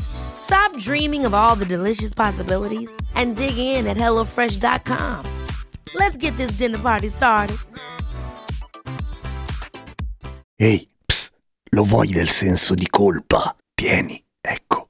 Stop dreaming of all the delicious possibilities and dig in at HelloFresh.com. Let's get this dinner party started. Ehi, ps, lo vuoi del senso di colpa? Tieni, ecco.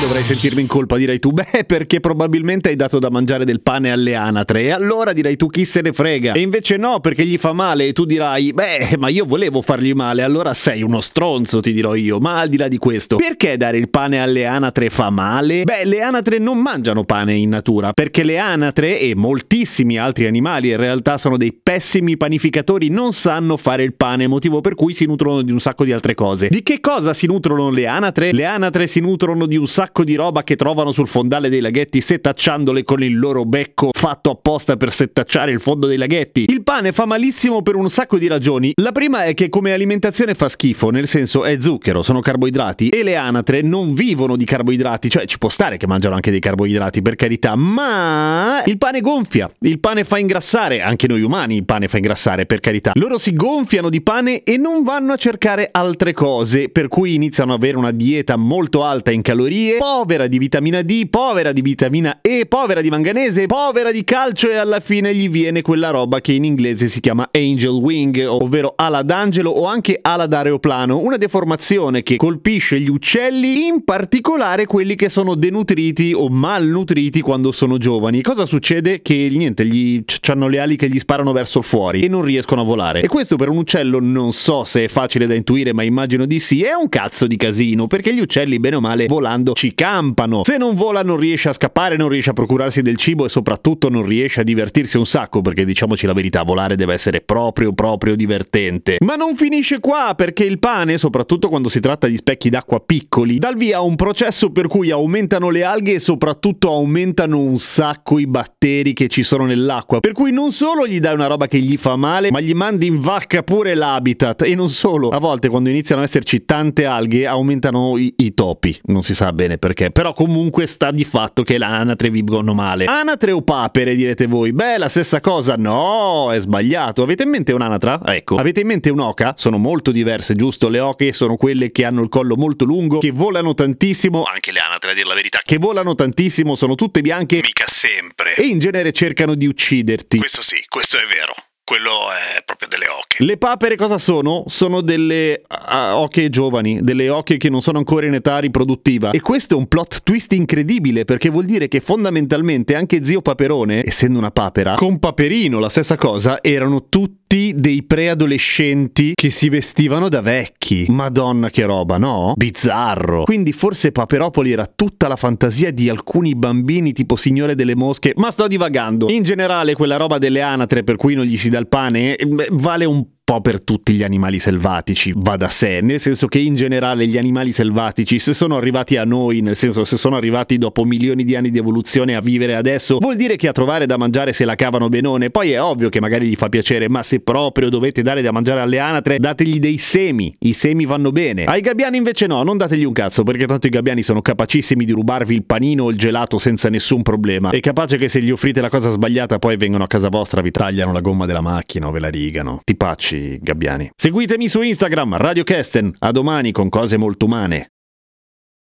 Dovrei sentirmi in colpa, direi tu? Beh, perché probabilmente hai dato da mangiare del pane alle anatre e allora direi tu chi se ne frega. E invece no, perché gli fa male e tu dirai, beh, ma io volevo fargli male, allora sei uno stronzo, ti dirò io. Ma al di là di questo, perché dare il pane alle anatre fa male? Beh, le anatre non mangiano pane in natura, perché le anatre e moltissimi altri animali in realtà sono dei pessimi panificatori, non sanno fare il pane, motivo per cui si nutrono di un sacco di altre cose. Di che cosa si nutrono le anatre? Le anatre si nutrono di un sacco di roba che trovano sul fondale dei laghetti setacciandole con il loro becco fatto apposta per setacciare il fondo dei laghetti. Il pane fa malissimo per un sacco di ragioni. La prima è che come alimentazione fa schifo, nel senso è zucchero, sono carboidrati e le anatre non vivono di carboidrati, cioè ci può stare che mangiano anche dei carboidrati per carità, ma il pane gonfia, il pane fa ingrassare, anche noi umani il pane fa ingrassare per carità. Loro si gonfiano di pane e non vanno a cercare altre cose, per cui iniziano ad avere una dieta molto alta in calorie, povera di vitamina D, povera di vitamina E, povera di manganese, povera di calcio e alla fine gli viene quella roba che in inglese si chiama angel wing, ovvero ala d'angelo o anche ala d'aeroplano, una deformazione che colpisce gli uccelli, in particolare quelli che sono denutriti o malnutriti quando sono giovani. Cosa succede? Che niente, gli hanno le ali che gli sparano verso fuori e non riescono a volare. E questo per un uccello non so se è facile da intuire, ma immagino di sì, è un cazzo di casino, perché gli uccelli bene o male volando ci campano. Se non vola non riesce a scappare, non riesce a procurarsi del cibo e soprattutto non riesce a divertirsi un sacco, perché diciamoci la verità, volare deve essere proprio proprio divertente. Ma non finisce qua, perché il pane, soprattutto quando si tratta di specchi d'acqua piccoli, dà il via a un processo per cui aumentano le alghe e soprattutto aumentano un sacco i batteri che ci sono nell'acqua. Per cui non solo gli dai una roba che gli fa male, ma gli mandi in vacca pure l'habitat. E non solo, a volte quando iniziano ad esserci tante alghe aumentano i, i topi. Non si sa bene perché, però comunque sta di fatto che le anatre vivono male. Anatre o papere, direte voi? Beh, la stessa cosa. No, è sbagliato. Avete in mente un'anatra? Ecco. Avete in mente un'oca? Sono molto diverse, giusto? Le oche sono quelle che hanno il collo molto lungo, che volano tantissimo. Anche le anatre, a dir la verità. Che volano tantissimo, sono tutte bianche. Mica sempre. E in genere cercano di ucciderti. Questo sì, questo è vero. Quello è proprio delle oche. Le papere cosa sono? Sono delle ah, oche giovani, delle oche che non sono ancora in età riproduttiva. E questo è un plot twist incredibile perché vuol dire che fondamentalmente anche zio Paperone, essendo una papera, con Paperino la stessa cosa, erano tutti dei preadolescenti che si vestivano da vecchi. Madonna che roba, no? Bizzarro. Quindi forse Paperopoli era tutta la fantasia di alcuni bambini tipo Signore delle Mosche, ma sto divagando. In generale quella roba delle anatre per cui non gli si dà il pane eh, vale un po' per tutti gli animali selvatici, va da sé, nel senso che in generale gli animali selvatici, se sono arrivati a noi, nel senso se sono arrivati dopo milioni di anni di evoluzione a vivere adesso, vuol dire che a trovare da mangiare se la cavano benone, poi è ovvio che magari gli fa piacere, ma se proprio dovete dare da mangiare alle anatre, dategli dei semi, i semi vanno bene. Ai gabbiani invece no, non dategli un cazzo, perché tanto i gabbiani sono capacissimi di rubarvi il panino o il gelato senza nessun problema. È capace che se gli offrite la cosa sbagliata poi vengono a casa vostra, vi tagliano la gomma della macchina o ve la rigano. Ti pacci, gabbiani. Seguitemi su Instagram, Radio Kesten. A domani con cose molto umane.